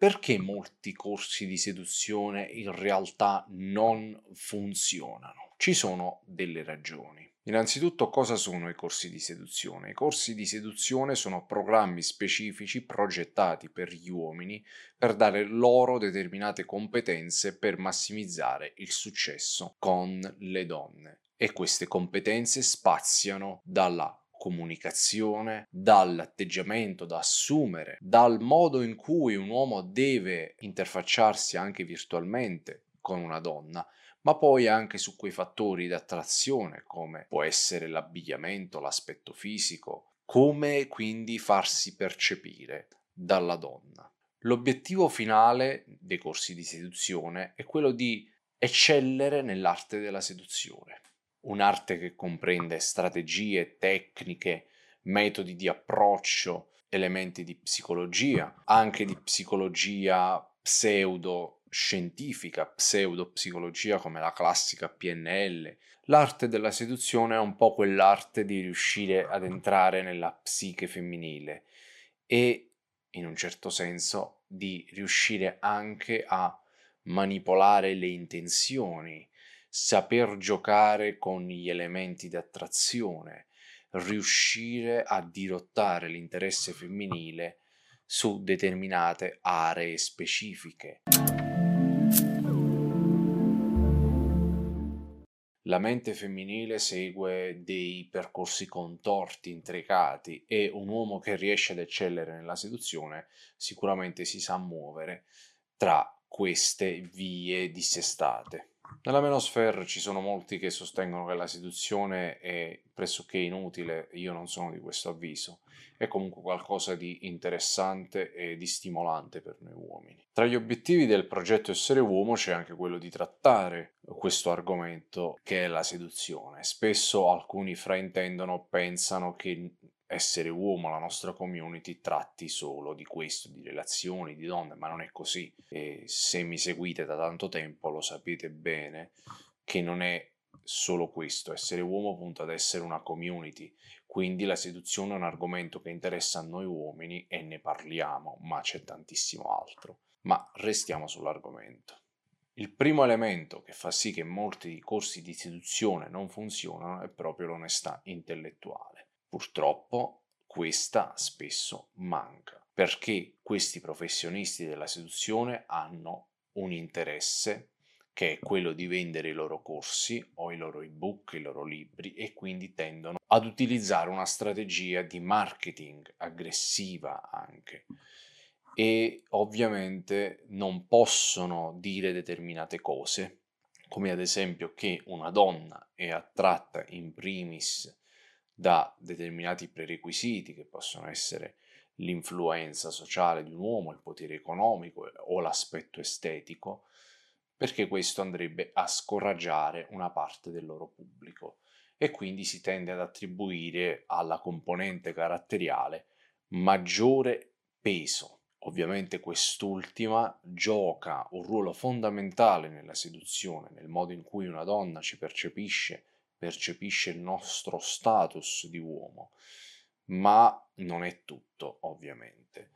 perché molti corsi di seduzione in realtà non funzionano? Ci sono delle ragioni. Innanzitutto cosa sono i corsi di seduzione? I corsi di seduzione sono programmi specifici progettati per gli uomini per dare loro determinate competenze per massimizzare il successo con le donne e queste competenze spaziano dalla comunicazione, dall'atteggiamento da assumere, dal modo in cui un uomo deve interfacciarsi anche virtualmente con una donna, ma poi anche su quei fattori di attrazione come può essere l'abbigliamento, l'aspetto fisico, come quindi farsi percepire dalla donna. L'obiettivo finale dei corsi di seduzione è quello di eccellere nell'arte della seduzione, un'arte che comprende strategie, tecniche, metodi di approccio, elementi di psicologia, anche di psicologia pseudo scientifica, pseudopsicologia come la classica PNL. L'arte della seduzione è un po' quell'arte di riuscire ad entrare nella psiche femminile e in un certo senso di riuscire anche a manipolare le intenzioni, saper giocare con gli elementi di attrazione, riuscire a dirottare l'interesse femminile su determinate aree specifiche. La mente femminile segue dei percorsi contorti, intricati e un uomo che riesce ad eccellere nella seduzione sicuramente si sa muovere tra queste vie dissestate. Nella Menosphere ci sono molti che sostengono che la seduzione è pressoché inutile, io non sono di questo avviso, è comunque qualcosa di interessante e di stimolante per noi uomini. Tra gli obiettivi del progetto Essere Uomo c'è anche quello di trattare questo argomento che è la seduzione. Spesso alcuni fraintendono, pensano che essere uomo, la nostra community, tratti solo di questo, di relazioni, di donne, ma non è così. E se mi seguite da tanto tempo lo sapete bene che non è solo questo, essere uomo punta ad essere una community, quindi la seduzione è un argomento che interessa a noi uomini e ne parliamo, ma c'è tantissimo altro. Ma restiamo sull'argomento. Il primo elemento che fa sì che molti corsi di seduzione non funzionano è proprio l'onestà intellettuale. Purtroppo questa spesso manca, perché questi professionisti della seduzione hanno un interesse che è quello di vendere i loro corsi o i loro ebook, i loro libri e quindi tendono ad utilizzare una strategia di marketing aggressiva anche. E ovviamente non possono dire determinate cose come ad esempio che una donna è attratta in primis da determinati prerequisiti che possono essere l'influenza sociale di un uomo, il potere economico o l'aspetto estetico, perché questo andrebbe a scoraggiare una parte del loro pubblico e quindi si tende ad attribuire alla componente caratteriale maggiore peso. Ovviamente quest'ultima gioca un ruolo fondamentale nella seduzione, nel modo in cui una donna ci percepisce percepisce il nostro status di uomo, ma non è tutto, ovviamente.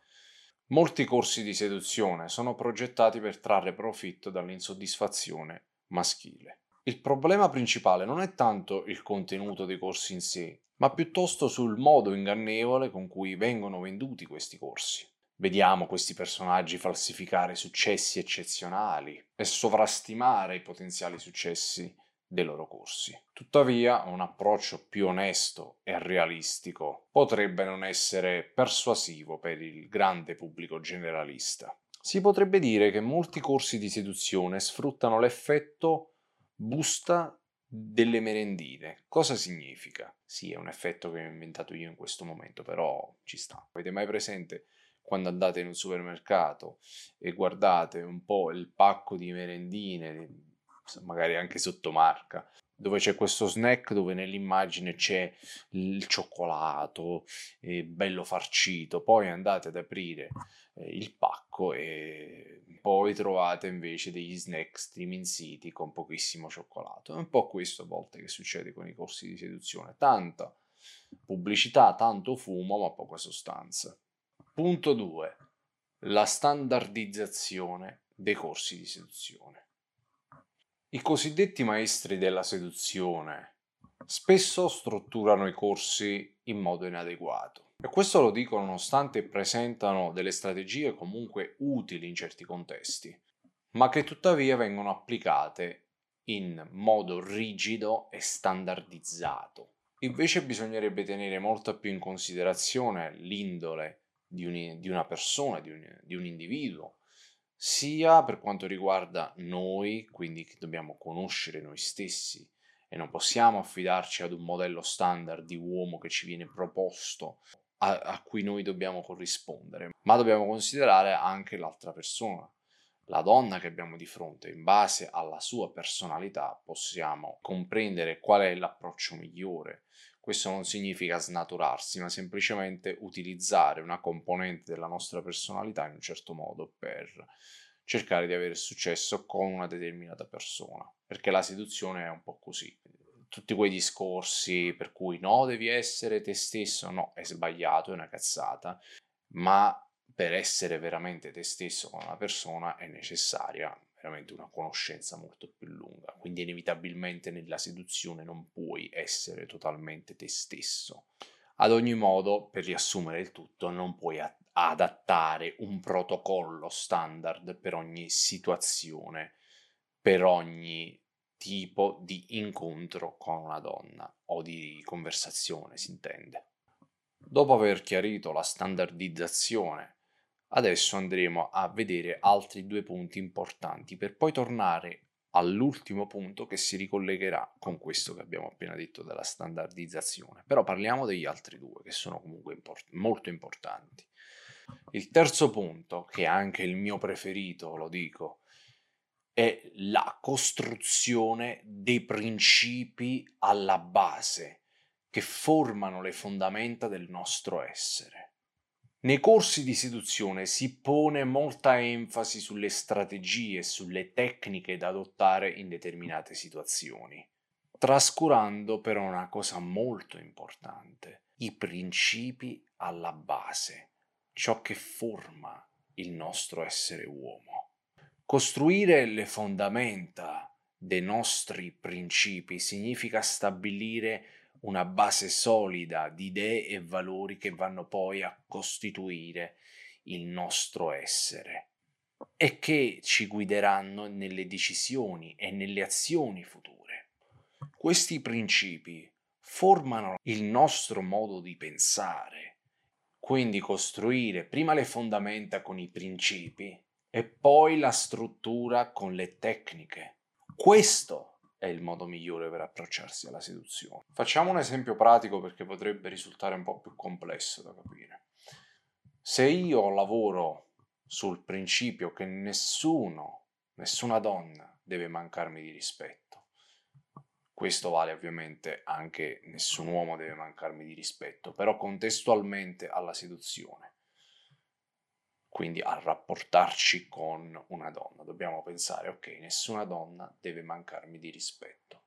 Molti corsi di seduzione sono progettati per trarre profitto dall'insoddisfazione maschile. Il problema principale non è tanto il contenuto dei corsi in sé, ma piuttosto sul modo ingannevole con cui vengono venduti questi corsi. Vediamo questi personaggi falsificare successi eccezionali e sovrastimare i potenziali successi dei loro corsi. Tuttavia, un approccio più onesto e realistico potrebbe non essere persuasivo per il grande pubblico generalista. Si potrebbe dire che molti corsi di seduzione sfruttano l'effetto busta delle merendine. Cosa significa? Sì, è un effetto che ho inventato io in questo momento, però ci sta. Avete mai presente quando andate in un supermercato e guardate un po' il pacco di merendine magari anche sottomarca, dove c'è questo snack dove nell'immagine c'è il cioccolato eh, bello farcito, poi andate ad aprire eh, il pacco e poi trovate invece degli snack streaming city con pochissimo cioccolato. È un po' questo a volte che succede con i corsi di seduzione, tanta pubblicità, tanto fumo, ma poca sostanza. Punto 2. la standardizzazione dei corsi di seduzione. I cosiddetti maestri della seduzione spesso strutturano i corsi in modo inadeguato e questo lo dico nonostante presentano delle strategie comunque utili in certi contesti, ma che tuttavia vengono applicate in modo rigido e standardizzato. Invece bisognerebbe tenere molto più in considerazione l'indole di, un, di una persona, di un, di un individuo, sia per quanto riguarda noi, quindi che dobbiamo conoscere noi stessi e non possiamo affidarci ad un modello standard di uomo che ci viene proposto a, a cui noi dobbiamo corrispondere, ma dobbiamo considerare anche l'altra persona, la donna che abbiamo di fronte, in base alla sua personalità possiamo comprendere qual è l'approccio migliore. Questo non significa snaturarsi, ma semplicemente utilizzare una componente della nostra personalità in un certo modo per cercare di avere successo con una determinata persona, perché la seduzione è un po' così. Tutti quei discorsi per cui no, devi essere te stesso, no, è sbagliato, è una cazzata, ma per essere veramente te stesso con una persona è necessaria veramente una conoscenza molto più lunga. Quindi inevitabilmente nella seduzione non puoi essere totalmente te stesso. Ad ogni modo, per riassumere il tutto, non puoi adattare un protocollo standard per ogni situazione, per ogni tipo di incontro con una donna o di conversazione, si intende. Dopo aver chiarito la standardizzazione Adesso andremo a vedere altri due punti importanti per poi tornare all'ultimo punto che si ricollegherà con questo che abbiamo appena detto della standardizzazione. Però parliamo degli altri due che sono comunque import- molto importanti. Il terzo punto, che è anche il mio preferito, lo dico, è la costruzione dei principi alla base che formano le fondamenta del nostro essere. Nei corsi di seduzione si pone molta enfasi sulle strategie e sulle tecniche da adottare in determinate situazioni, trascurando però una cosa molto importante, i principi alla base, ciò che forma il nostro essere uomo. Costruire le fondamenta dei nostri principi significa stabilire una base solida di idee e valori che vanno poi a costituire il nostro essere e che ci guideranno nelle decisioni e nelle azioni future. Questi principi formano il nostro modo di pensare, quindi costruire prima le fondamenta con i principi e poi la struttura con le tecniche. Questo è il modo migliore per approcciarsi alla seduzione. Facciamo un esempio pratico perché potrebbe risultare un po' più complesso da capire. Se io lavoro sul principio che nessuno, nessuna donna deve mancarmi di rispetto, questo vale ovviamente anche nessun uomo deve mancarmi di rispetto, però contestualmente alla seduzione quindi a rapportarci con una donna. Dobbiamo pensare, ok, nessuna donna deve mancarmi di rispetto.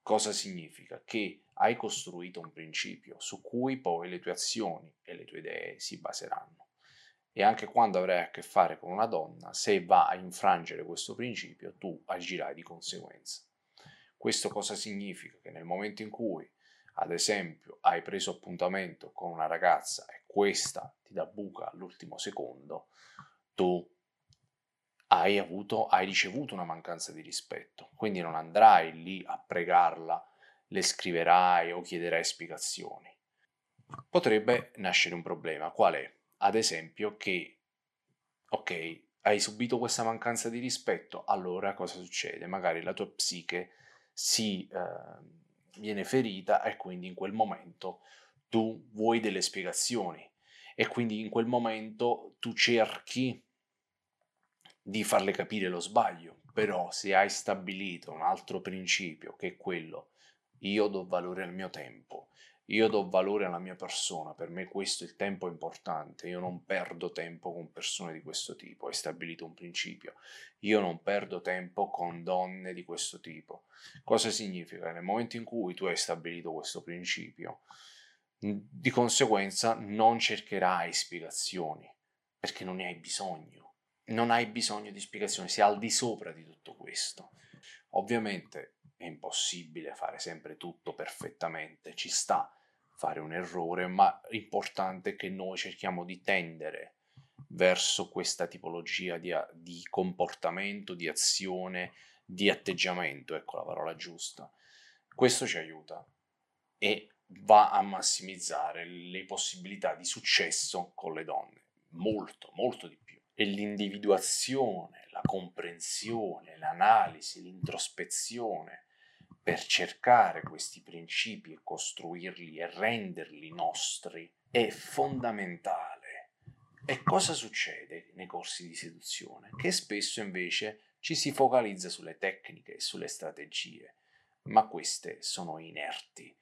Cosa significa? Che hai costruito un principio su cui poi le tue azioni e le tue idee si baseranno. E anche quando avrai a che fare con una donna, se va a infrangere questo principio, tu agirai di conseguenza. Questo cosa significa? Che nel momento in cui, ad esempio, hai preso appuntamento con una ragazza e questa ti dà buca all'ultimo secondo, tu hai, avuto, hai ricevuto una mancanza di rispetto. Quindi non andrai lì a pregarla, le scriverai o chiederai spiegazioni. Potrebbe nascere un problema. Qual è? Ad esempio che, ok, hai subito questa mancanza di rispetto, allora cosa succede? Magari la tua psiche si eh, viene ferita e quindi in quel momento tu vuoi delle spiegazioni. E quindi in quel momento tu cerchi di farle capire lo sbaglio, però se hai stabilito un altro principio che è quello io do valore al mio tempo, io do valore alla mia persona, per me questo il tempo è importante, io non perdo tempo con persone di questo tipo, hai stabilito un principio, io non perdo tempo con donne di questo tipo. Cosa significa? Nel momento in cui tu hai stabilito questo principio, di conseguenza non cercherai spiegazioni, perché non ne hai bisogno. Non hai bisogno di spiegazioni, sei al di sopra di tutto questo. Ovviamente è impossibile fare sempre tutto perfettamente, ci sta fare un errore, ma l'importante è che noi cerchiamo di tendere verso questa tipologia di, di comportamento, di azione, di atteggiamento, ecco la parola giusta. Questo ci aiuta e va a massimizzare le possibilità di successo con le donne, molto, molto di più. E l'individuazione, la comprensione, l'analisi, l'introspezione per cercare questi principi e costruirli e renderli nostri è fondamentale. E cosa succede nei corsi di seduzione? Che spesso invece ci si focalizza sulle tecniche e sulle strategie, ma queste sono inerti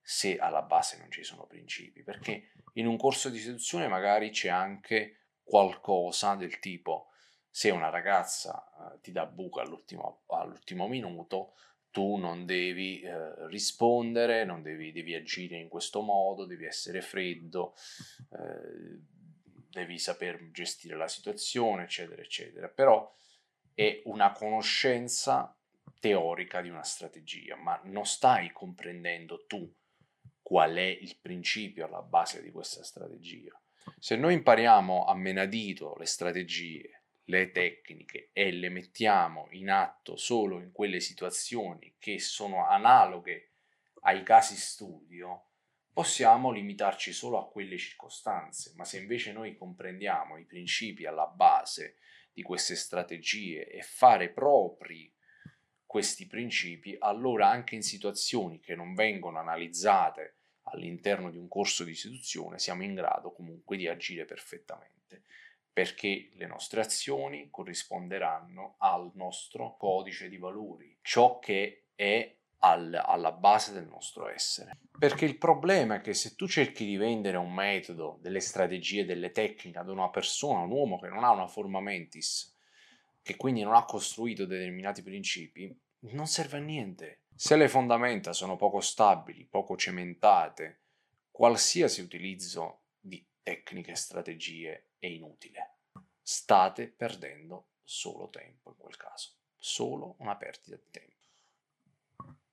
se alla base non ci sono principi, perché in un corso di seduzione magari c'è anche qualcosa del tipo se una ragazza eh, ti dà buca all'ultimo, all'ultimo, minuto, tu non devi eh, rispondere, non devi, devi, agire in questo modo, devi essere freddo, eh, devi saper gestire la situazione, eccetera, eccetera. Però è una conoscenza teorica di una strategia, ma non stai comprendendo tu qual è il principio alla base di questa strategia. Se noi impariamo a menadito le strategie, le tecniche e le mettiamo in atto solo in quelle situazioni che sono analoghe ai casi studio, possiamo limitarci solo a quelle circostanze, ma se invece noi comprendiamo i principi alla base di queste strategie e fare propri questi principi, allora anche in situazioni che non vengono analizzate all'interno di un corso di seduzione siamo in grado comunque di agire perfettamente perché le nostre azioni corrisponderanno al nostro codice di valori, ciò che è al, alla base del nostro essere. Perché il problema è che se tu cerchi di vendere un metodo, delle strategie, delle tecniche ad una persona, un uomo che non ha una forma mentis, che quindi non ha costruito determinati principi, non serve a niente. Se le fondamenta sono poco stabili, poco cementate, qualsiasi utilizzo di tecniche e strategie è inutile. State perdendo solo tempo in quel caso, solo una perdita di tempo.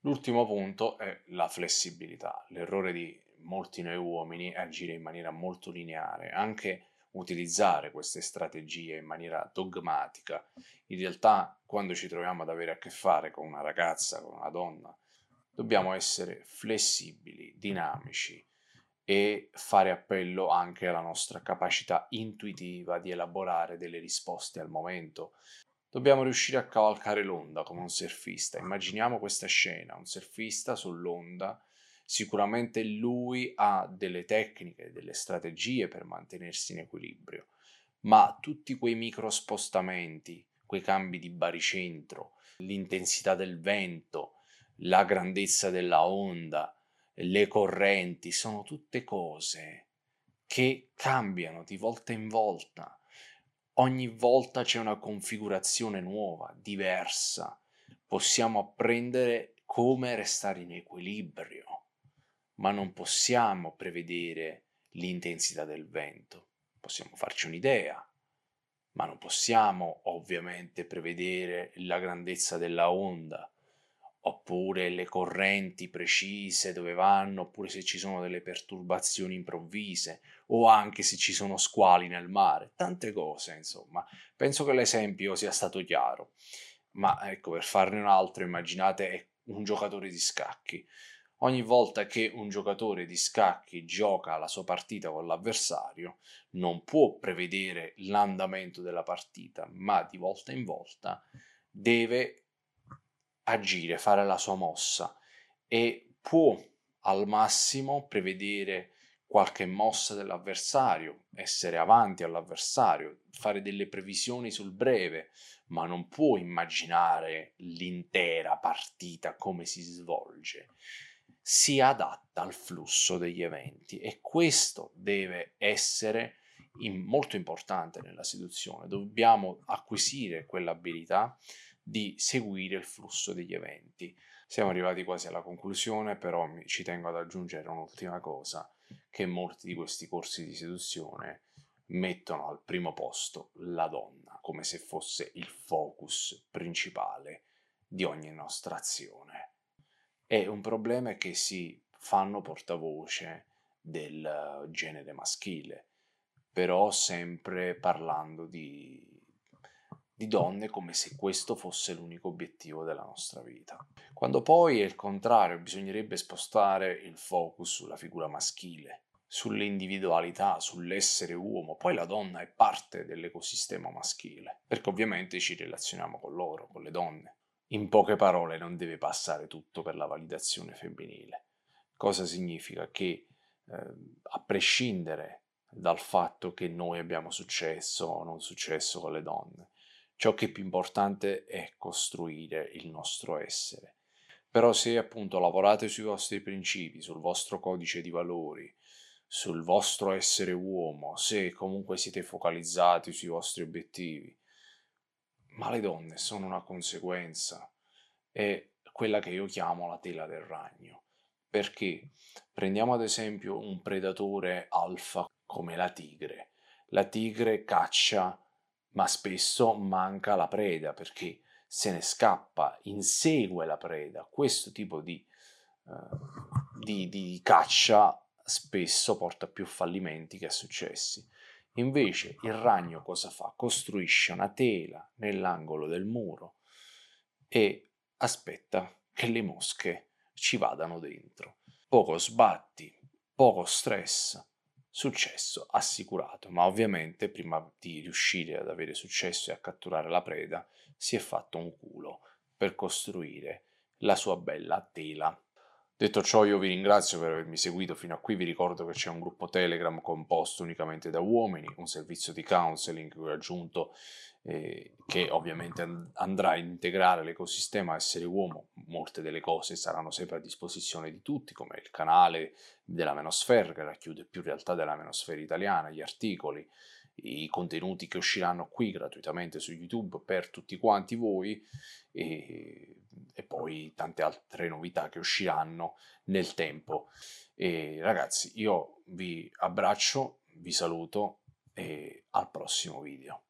L'ultimo punto è la flessibilità. L'errore di molti noi uomini è agire in maniera molto lineare, anche utilizzare queste strategie in maniera dogmatica. In realtà, quando ci troviamo ad avere a che fare con una ragazza, con una donna, dobbiamo essere flessibili, dinamici e fare appello anche alla nostra capacità intuitiva di elaborare delle risposte al momento. Dobbiamo riuscire a cavalcare l'onda come un surfista. Immaginiamo questa scena, un surfista sull'onda Sicuramente lui ha delle tecniche, delle strategie per mantenersi in equilibrio, ma tutti quei micro spostamenti, quei cambi di baricentro, l'intensità del vento, la grandezza della onda, le correnti, sono tutte cose che cambiano di volta in volta. Ogni volta c'è una configurazione nuova, diversa. Possiamo apprendere come restare in equilibrio ma non possiamo prevedere l'intensità del vento. Possiamo farci un'idea, ma non possiamo ovviamente prevedere la grandezza della onda, oppure le correnti precise dove vanno, oppure se ci sono delle perturbazioni improvvise, o anche se ci sono squali nel mare, tante cose, insomma. Penso che l'esempio sia stato chiaro. Ma ecco, per farne un altro, immaginate un giocatore di scacchi Ogni volta che un giocatore di scacchi gioca la sua partita con l'avversario, non può prevedere l'andamento della partita, ma di volta in volta deve agire, fare la sua mossa e può al massimo prevedere qualche mossa dell'avversario, essere avanti all'avversario, fare delle previsioni sul breve, ma non può immaginare l'intera partita come si svolge si adatta al flusso degli eventi e questo deve essere in, molto importante nella seduzione. Dobbiamo acquisire quell'abilità di seguire il flusso degli eventi. Siamo arrivati quasi alla conclusione, però ci tengo ad aggiungere un'ultima cosa, che molti di questi corsi di seduzione mettono al primo posto la donna come se fosse il focus principale di ogni nostra azione. È un problema che si fanno portavoce del genere maschile, però sempre parlando di, di donne come se questo fosse l'unico obiettivo della nostra vita. Quando poi è il contrario, bisognerebbe spostare il focus sulla figura maschile, sull'individualità, sull'essere uomo. Poi la donna è parte dell'ecosistema maschile, perché ovviamente ci relazioniamo con loro, con le donne. In poche parole non deve passare tutto per la validazione femminile. Cosa significa? Che eh, a prescindere dal fatto che noi abbiamo successo o non successo con le donne, ciò che è più importante è costruire il nostro essere. Però se appunto lavorate sui vostri principi, sul vostro codice di valori, sul vostro essere uomo, se comunque siete focalizzati sui vostri obiettivi, ma le donne sono una conseguenza, è quella che io chiamo la tela del ragno. Perché prendiamo ad esempio un predatore alfa come la tigre. La tigre caccia, ma spesso manca la preda perché se ne scappa, insegue la preda. Questo tipo di, uh, di, di caccia spesso porta più fallimenti che a successi. Invece il ragno cosa fa? Costruisce una tela nell'angolo del muro e aspetta che le mosche ci vadano dentro. Poco sbatti, poco stress, successo assicurato, ma ovviamente prima di riuscire ad avere successo e a catturare la preda si è fatto un culo per costruire la sua bella tela Detto ciò io vi ringrazio per avermi seguito fino a qui, vi ricordo che c'è un gruppo Telegram composto unicamente da uomini, un servizio di counseling che ho aggiunto eh, che ovviamente andrà a integrare l'ecosistema essere uomo, molte delle cose saranno sempre a disposizione di tutti come il canale della Menosfera che racchiude più realtà della Menosfera italiana, gli articoli, i contenuti che usciranno qui gratuitamente su YouTube per tutti quanti voi e, e poi tante altre novità che usciranno nel tempo. E ragazzi, io vi abbraccio, vi saluto e al prossimo video.